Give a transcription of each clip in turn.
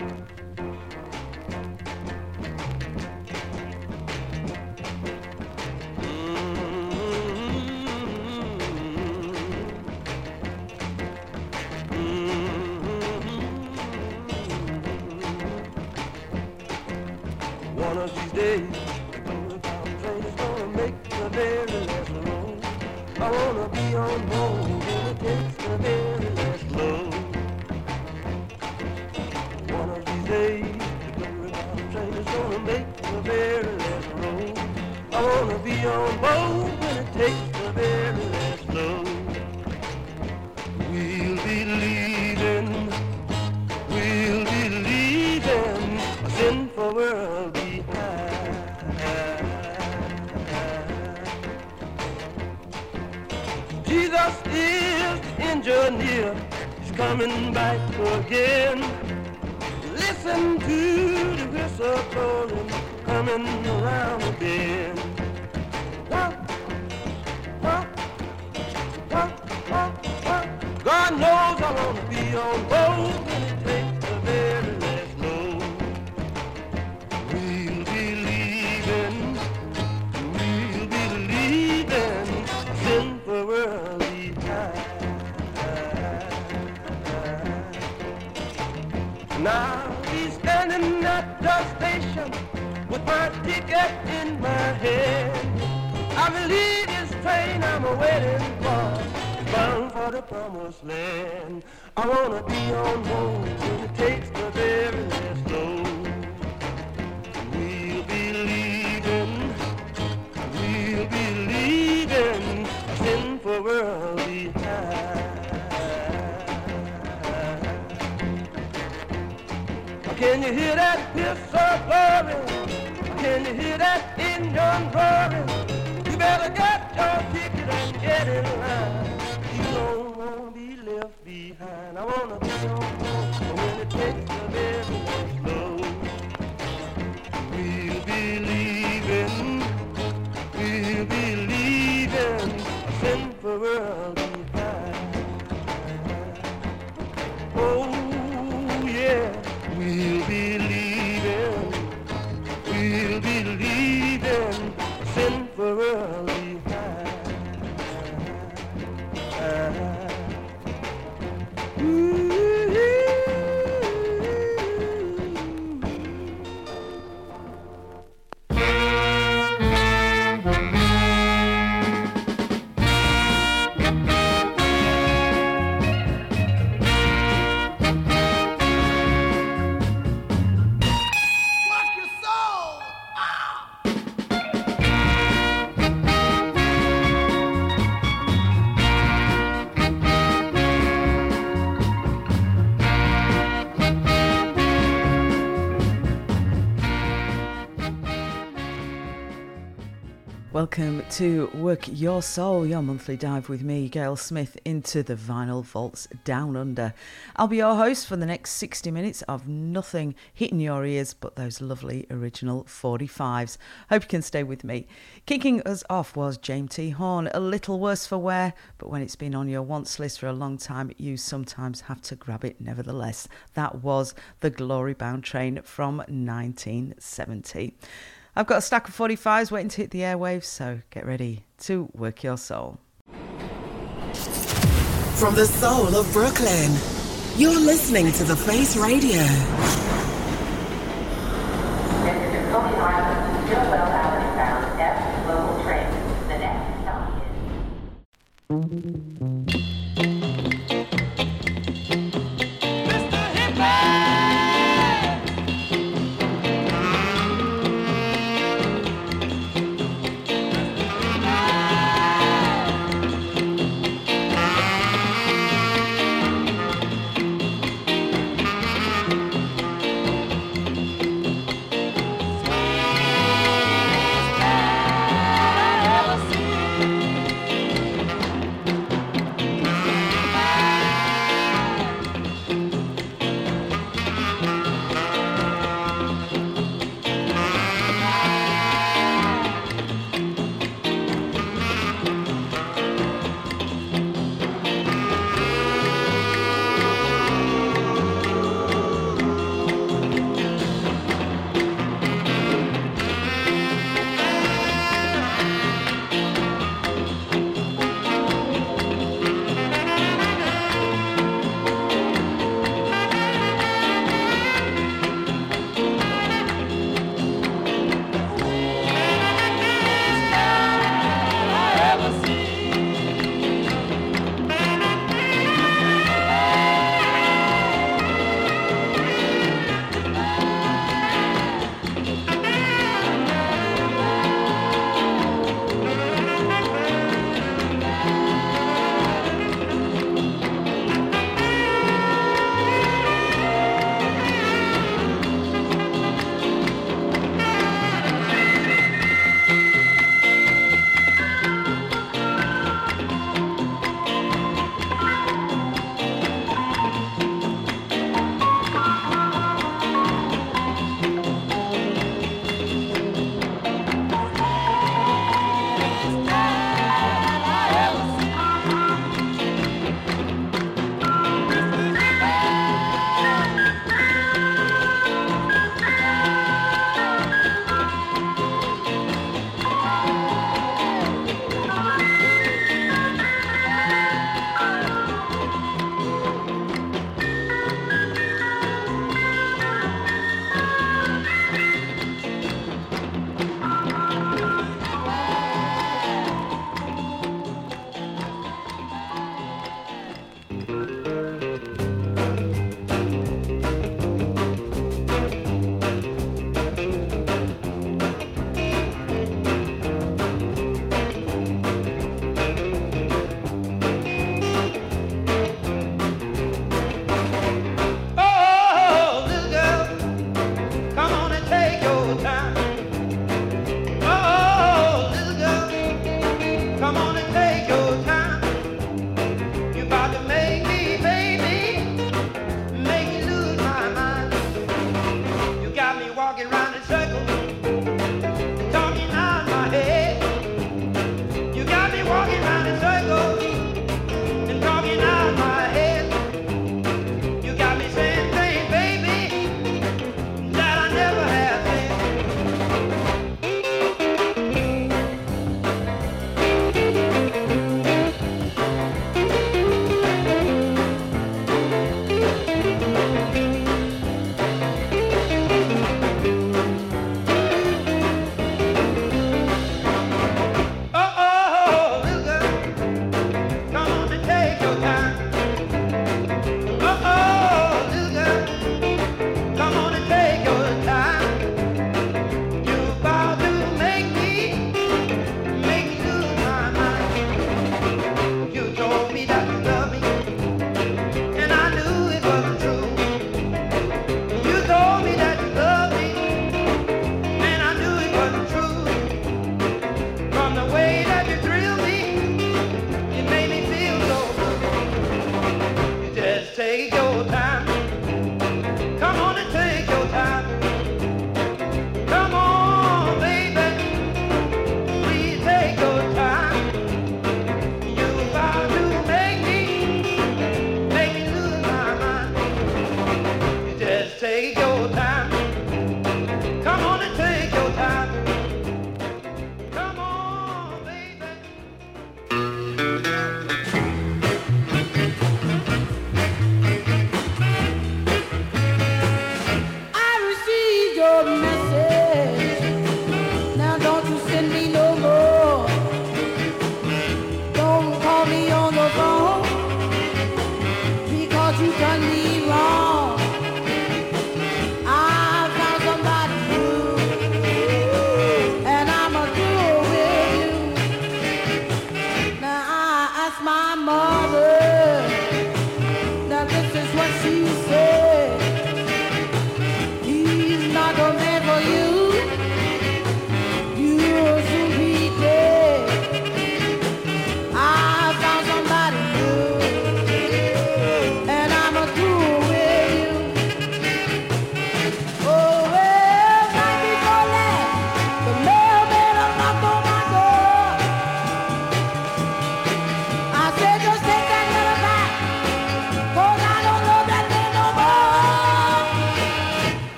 One of these days Welcome to Work Your Soul, your monthly dive with me, Gail Smith, into the vinyl vaults down under. I'll be your host for the next 60 minutes of nothing hitting your ears but those lovely original 45s. Hope you can stay with me. Kicking us off was James T. Horn, a little worse for wear, but when it's been on your wants list for a long time, you sometimes have to grab it nevertheless. That was The Glory Bound Train from 1970. I've got a stack of 45s waiting to hit the airwaves, so get ready to work your soul. From the soul of Brooklyn, you're listening to The Face Radio.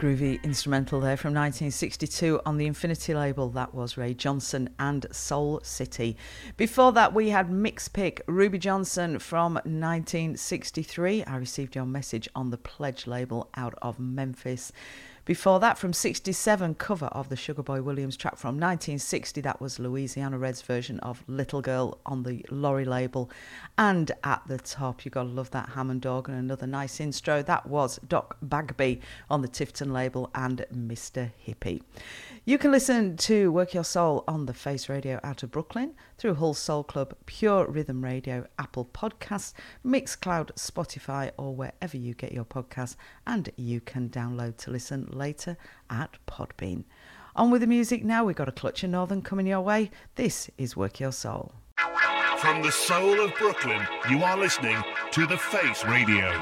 Groovy instrumental there from 1962 on the Infinity label. That was Ray Johnson and Soul City. Before that, we had Mix Pick Ruby Johnson from 1963. I received your message on the Pledge label out of Memphis. Before that, from 67, cover of the Sugar Boy Williams track from 1960. That was Louisiana Red's version of Little Girl on the Laurie label. And at the top, you got to love that Hammond organ. Another nice intro. That was Doc Bagby on the Tifton label and Mr. Hippy. You can listen to Work Your Soul on the Face Radio out of Brooklyn through Hull Soul Club, Pure Rhythm Radio, Apple Podcasts, Mixcloud, Spotify, or wherever you get your podcasts. And you can download to listen later at Podbean. On with the music now. We've got a clutch of Northern coming your way. This is Work Your Soul. From the soul of Brooklyn, you are listening to The Face Radio.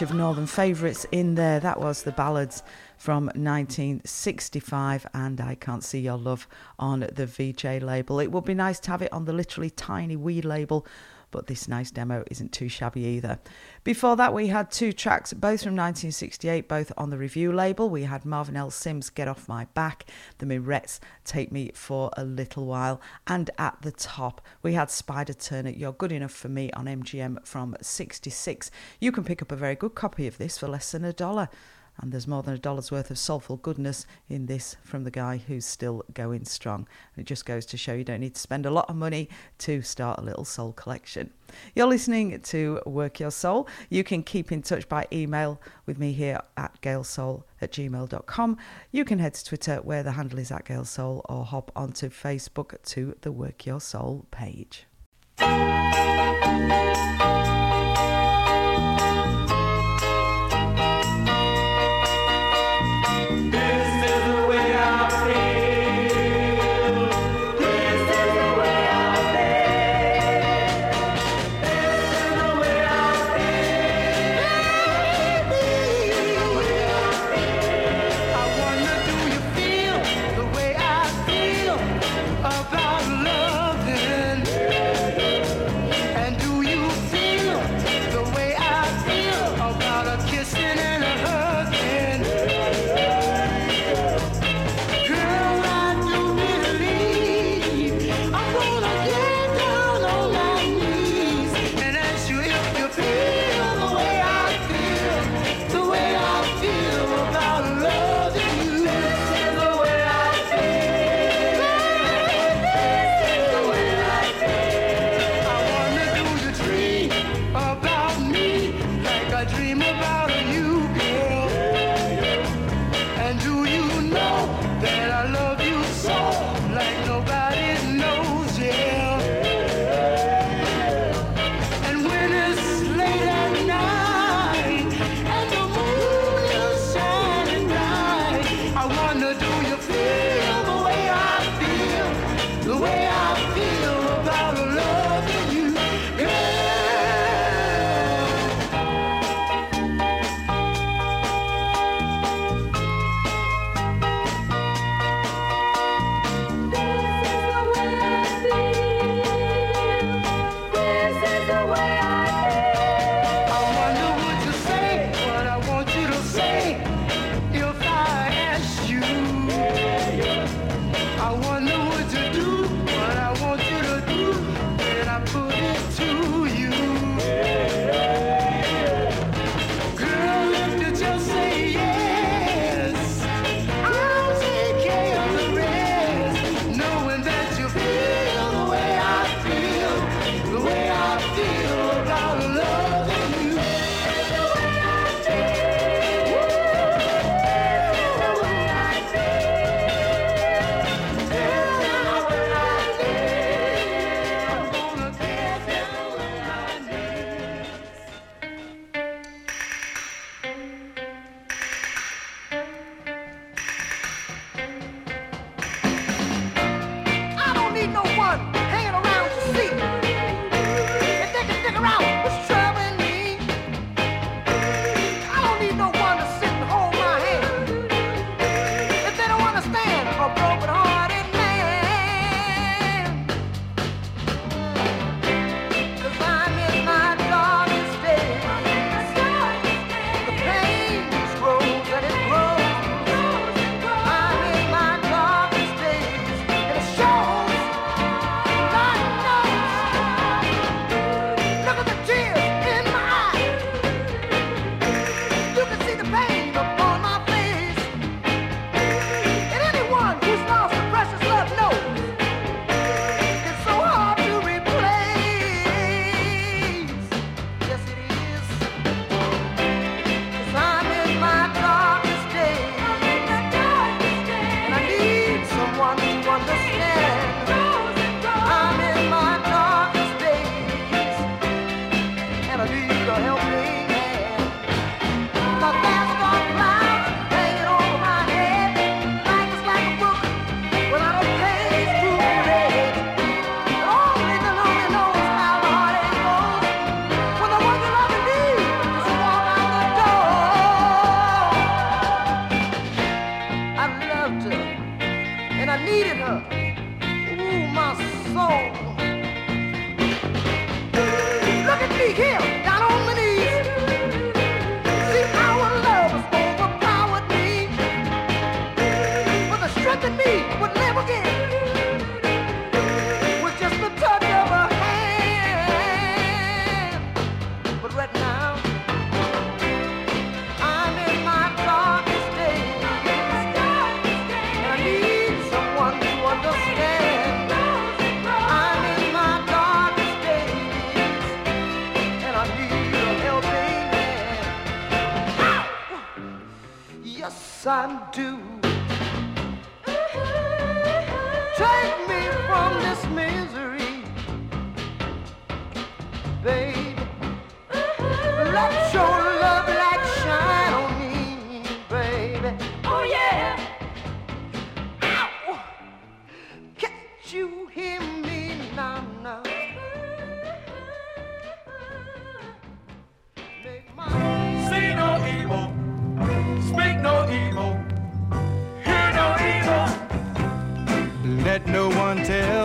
Of Northern favourites in there. That was the ballads from 1965 and I Can't See Your Love on the Vee-Jay label. It would be nice to have it on the literally tiny wee label but this nice demo isn't too shabby either. Before that, we had two tracks, both from 1968, both on the Revue label. We had Marvin L. Sims' Get Off My Back, The Mirettes' Take Me for a Little While, and at the top, we had Spyder Turner, You're Good Enough for Me on MGM from 66. You can pick up a very good copy of this for less than a dollar. And there's more than a dollar's worth of soulful goodness in this from the guy who's still going strong. And it just goes to show you don't need to spend a lot of money to start a little soul collection. You're listening to Work Your Soul. You can keep in touch by email with me here at gailsoul at gmail.com. You can head to Twitter where the handle is at gailsoul or hop onto Facebook to the Work Your Soul page.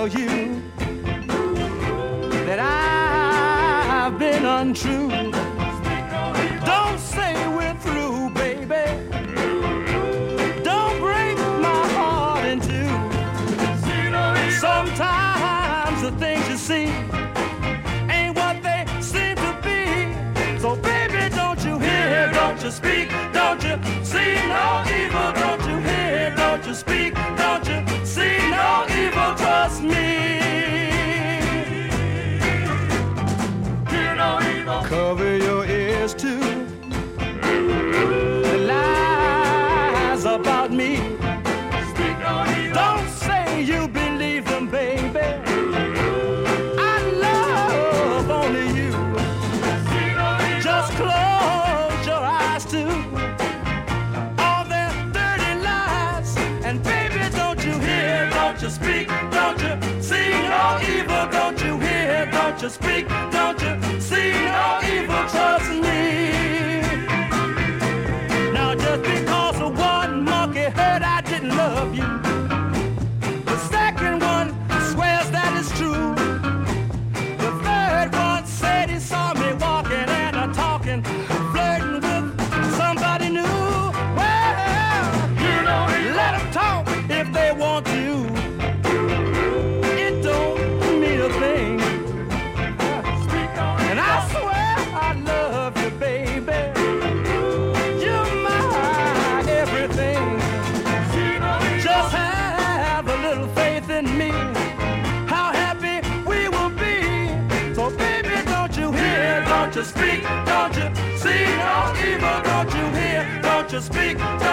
Tell you that I've been untrue. You speak?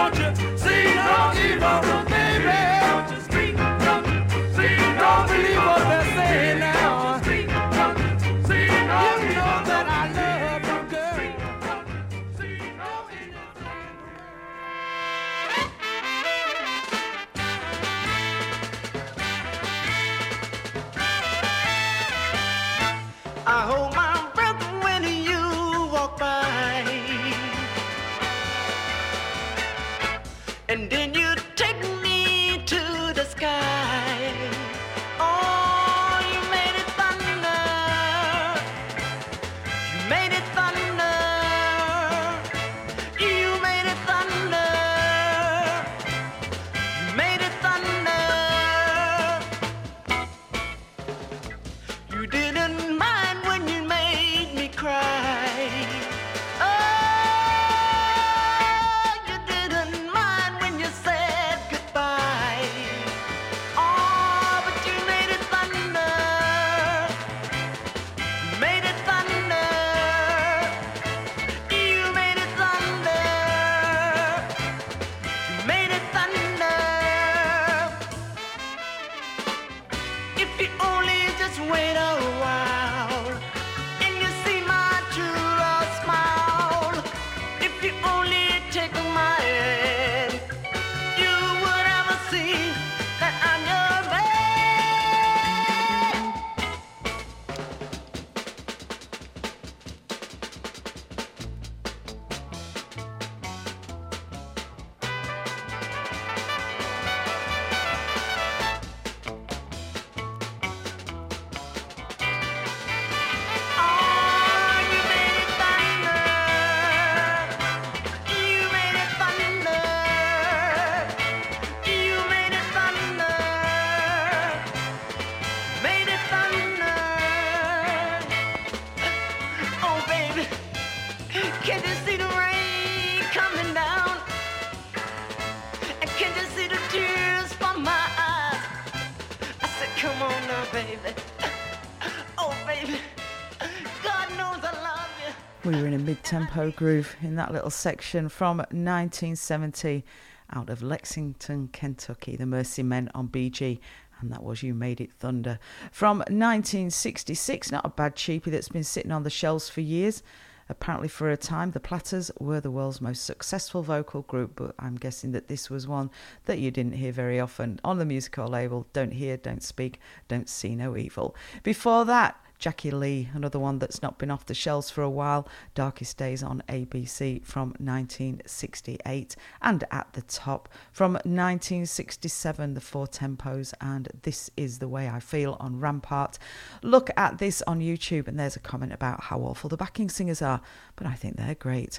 Groove in that little section from 1970 out of Lexington, Kentucky, the Mercy Men on Bee Gee. And that was You Made It Thunder. From 1966, not a bad cheapie that's been sitting on the shelves for years. Apparently, for a time, the Platters were the world's most successful vocal group, but I'm guessing that this was one that you didn't hear very often on the Musicor label Don't Hear, Don't Speak, Don't See No Evil. Before that, Jackie Lee, another one that's not been off the shelves for a while, Darkest Days on ABC from 1968, and at the top from 1967, The Four Tempos, and This Is the Way I Feel on Rampart. Look at this on YouTube, and there's a comment about how awful the backing singers are, but I think they're great.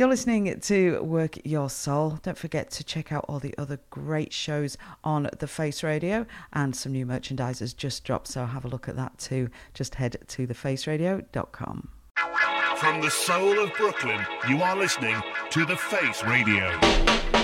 You're listening to Work Your Soul. Don't forget to check out all the other great shows on the Face Radio and some new merchandise has just dropped, so have a look at that too. Just head to thefaceradio.com. From the soul of Brooklyn, you are listening to The Face Radio.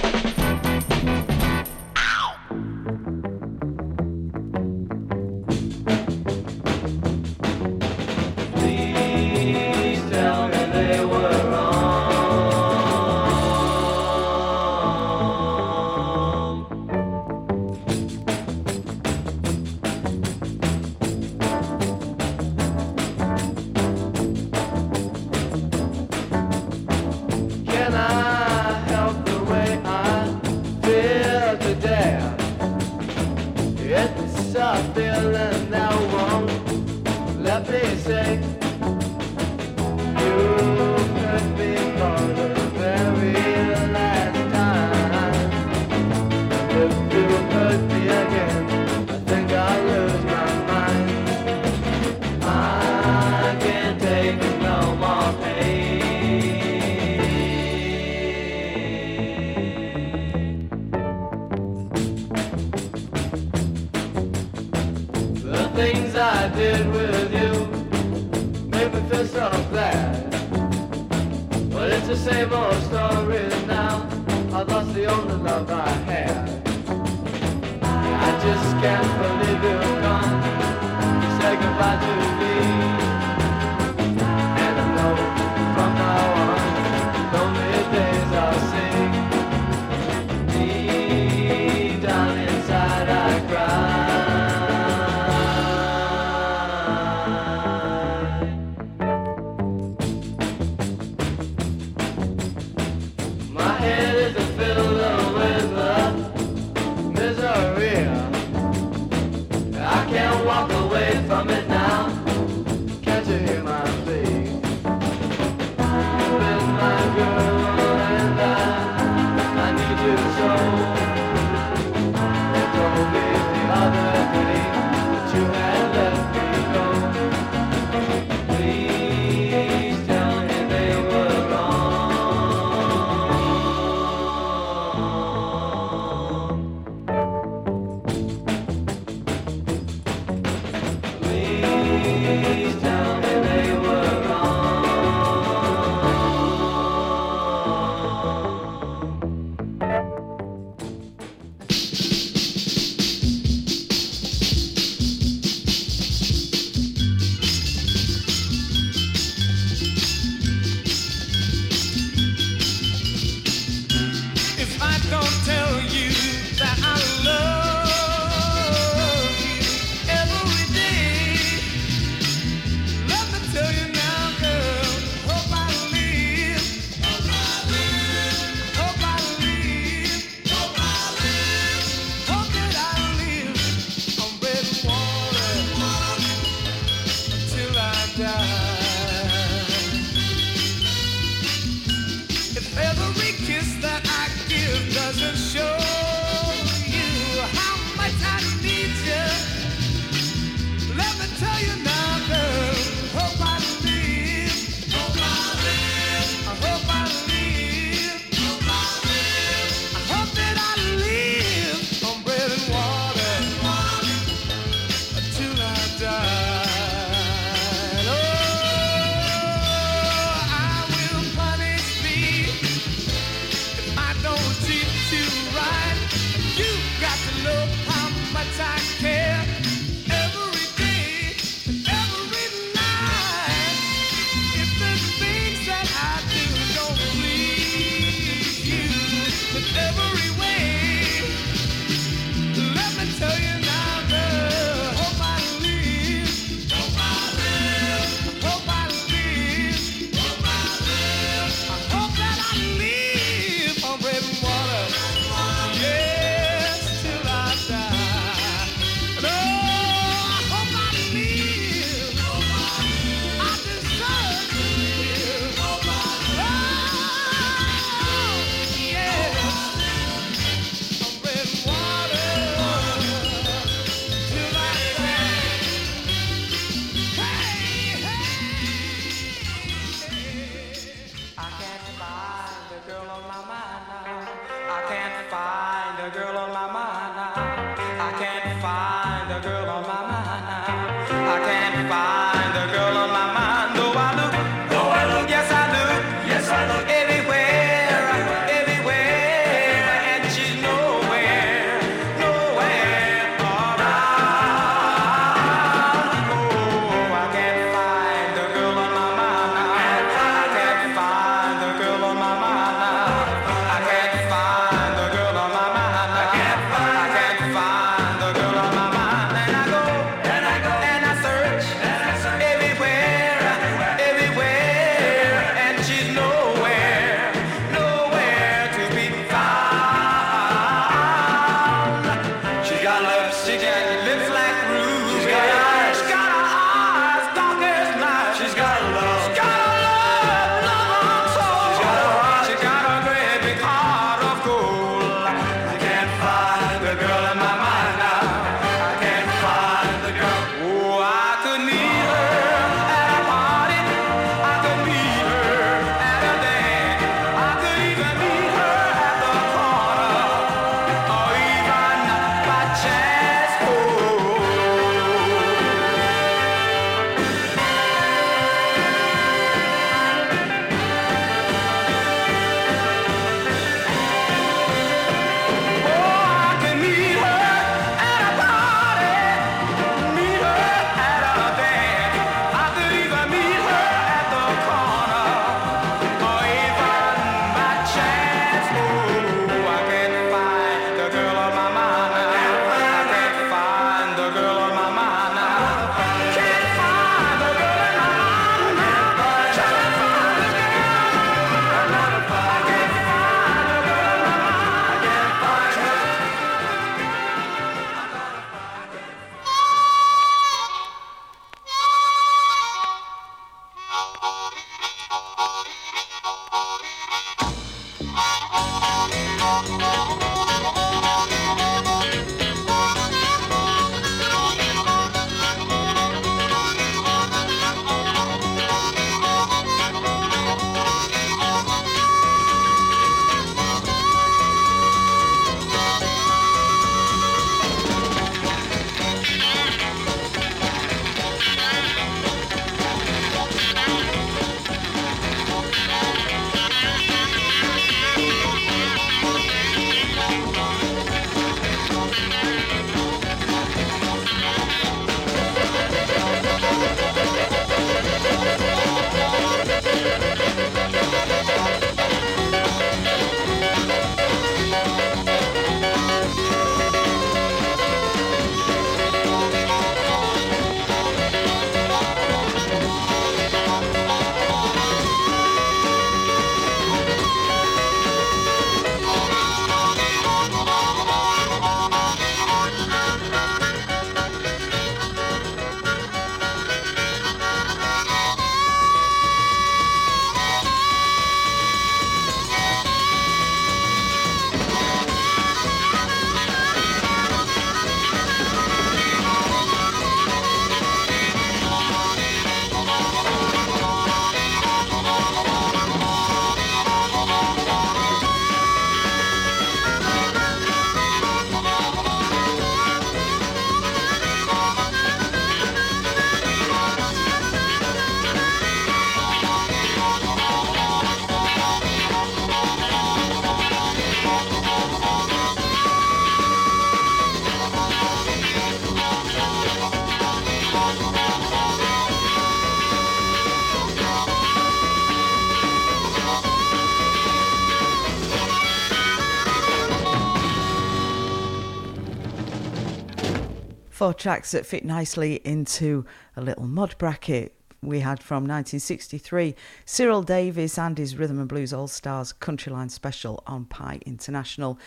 Four tracks that fit nicely into a little mod bracket we had from 1963 Cyril Davies and his Rhythm and Blues All Stars Countryline Special on Pye International.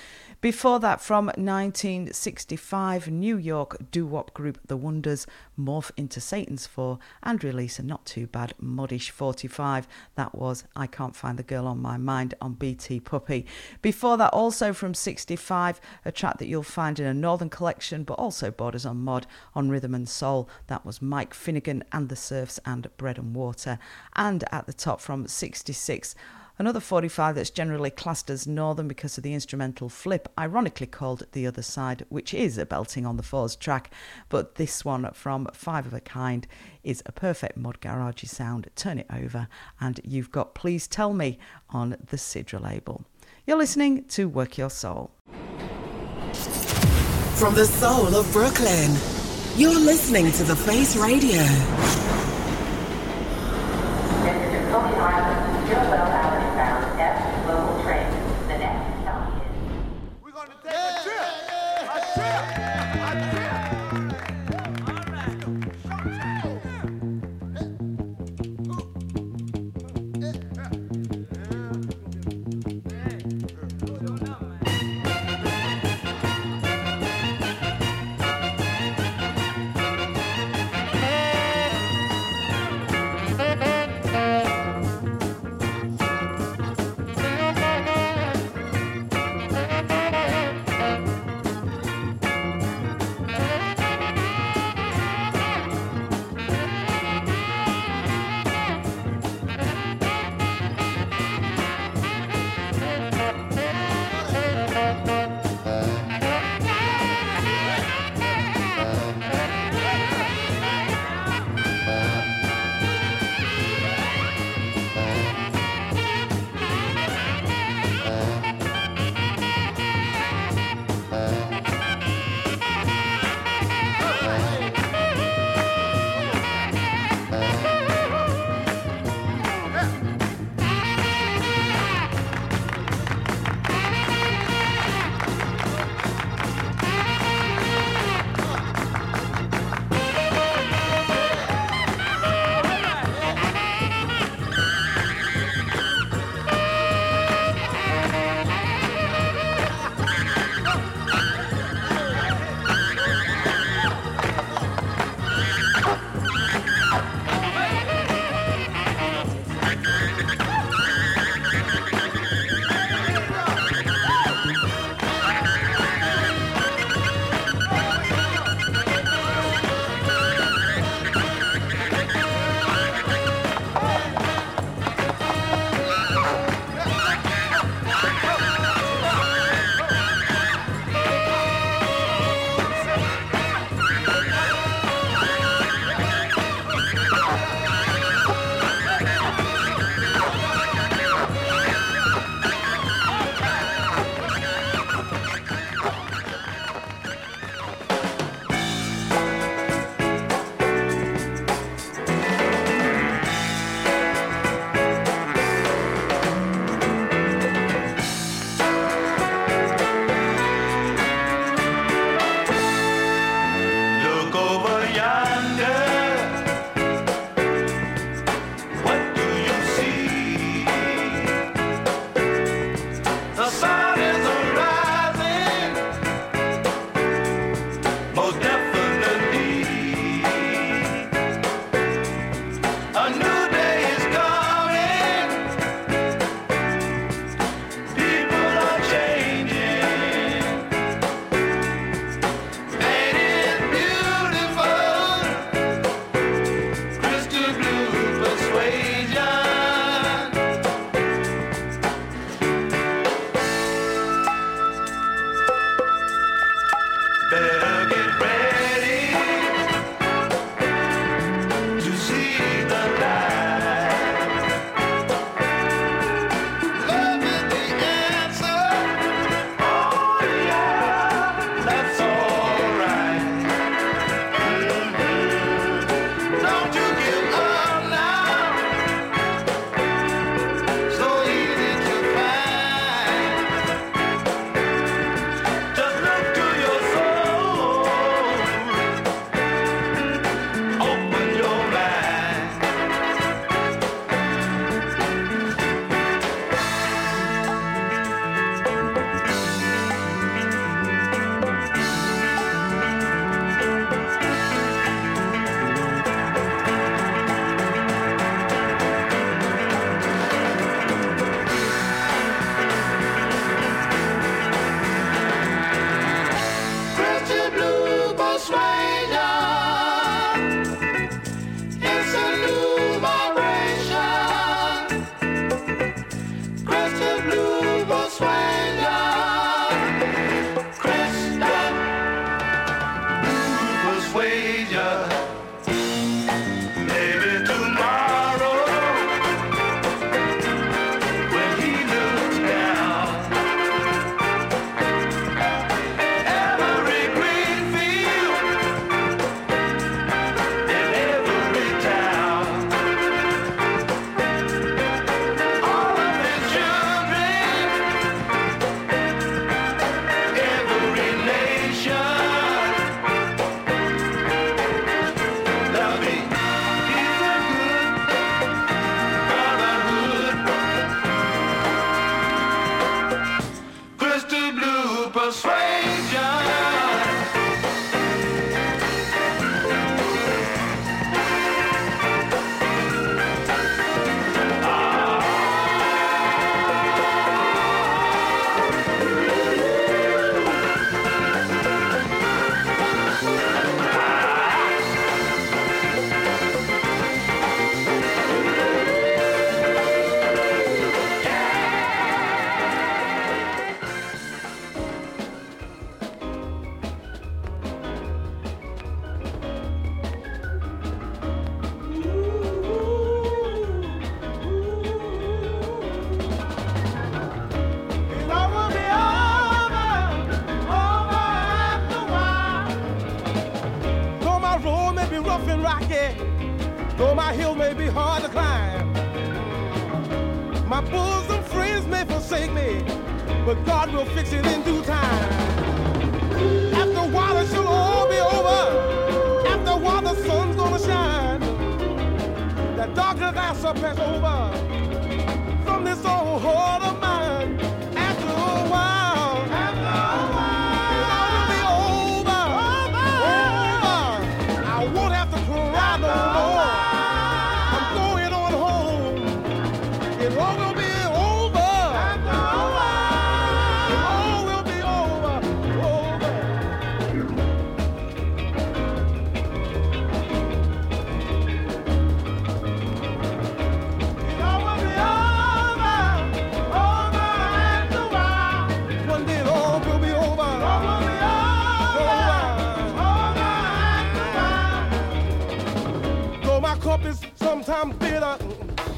Before that, from 1965, New York doo wop group The Wonders morph into Satan's Four and release a not too bad modish 45. That was I Can't Find the Girl on My Mind on BT Puppy. Before that, also from 65, a track that you'll find in a Northern collection but also borders on mod on Rhythm and Soul. That was Mike Finnigan and the Serfs and Bread and Water. And at the top from 66, Another 45 that's generally classed as northern because of the instrumental flip, ironically called The Other Side, which is a belting on the fours track, but this one from Five of a Kind is a perfect mod garagey sound. Turn it over, and you've got Please Tell Me on the Sidra label. You're listening to Work Your Soul. From the soul of Brooklyn, you're listening to The Face Radio.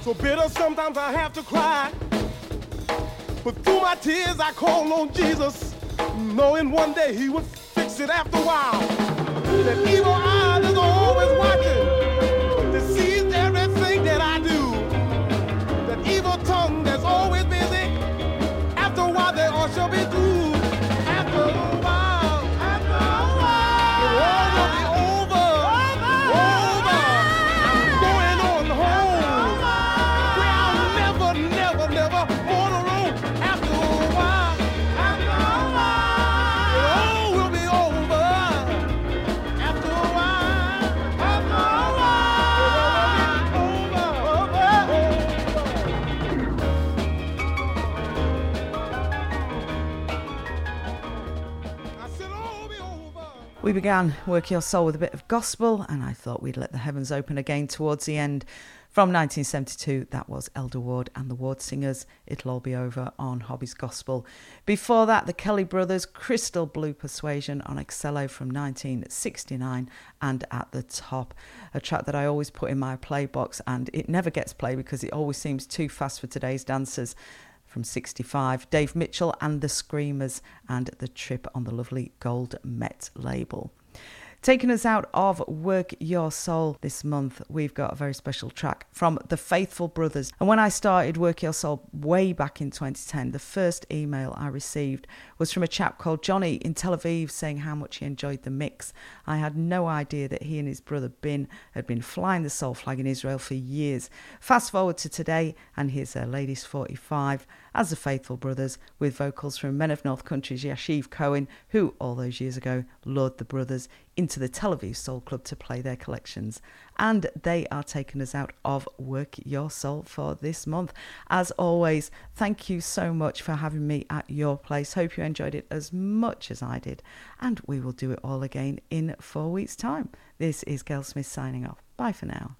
So bitter sometimes I have to cry. But through my tears I call on Jesus, knowing one day He would fix it after a while. That evil eye is always watching, We began Work Your Soul with a bit of gospel, and I thought we'd let the heavens open again towards the end. From 1972, that was Elder Ward and the Ward Singers. It'll all be over on Hobbies Gospel. Before that, the Kelly Brothers, Crystal Blue Persuasion on Excello from 1969, and at the top, a track that I always put in my play box, and it never gets played because it always seems too fast for today's dancers from 65, Dave Mitchell and the Screamers, and the trip on the lovely Gold Met label. Taking us out of Work Your Soul this month, we've got a very special track from the Faithful Brothers. And when I started Work Your Soul way back in 2010, the first email I received was from a chap called Johnny in Tel Aviv saying how much he enjoyed the mix. I had no idea that he and his brother Bin had been flying the soul flag in Israel for years. Fast forward to today, and here's their Ladies 45 as the Faithful Brothers with vocals from Men of North Country's Yashiv Cohen, who all those years ago lured the brothers into the Tel Aviv Soul Club to play their collections. And they are taking us out of Work Your Soul for this month. As always, thank you so much for having me at your place. Hope you enjoyed it as much as I did. And we will do it all again in four weeks' time. This is Gail Smith signing off. Bye for now.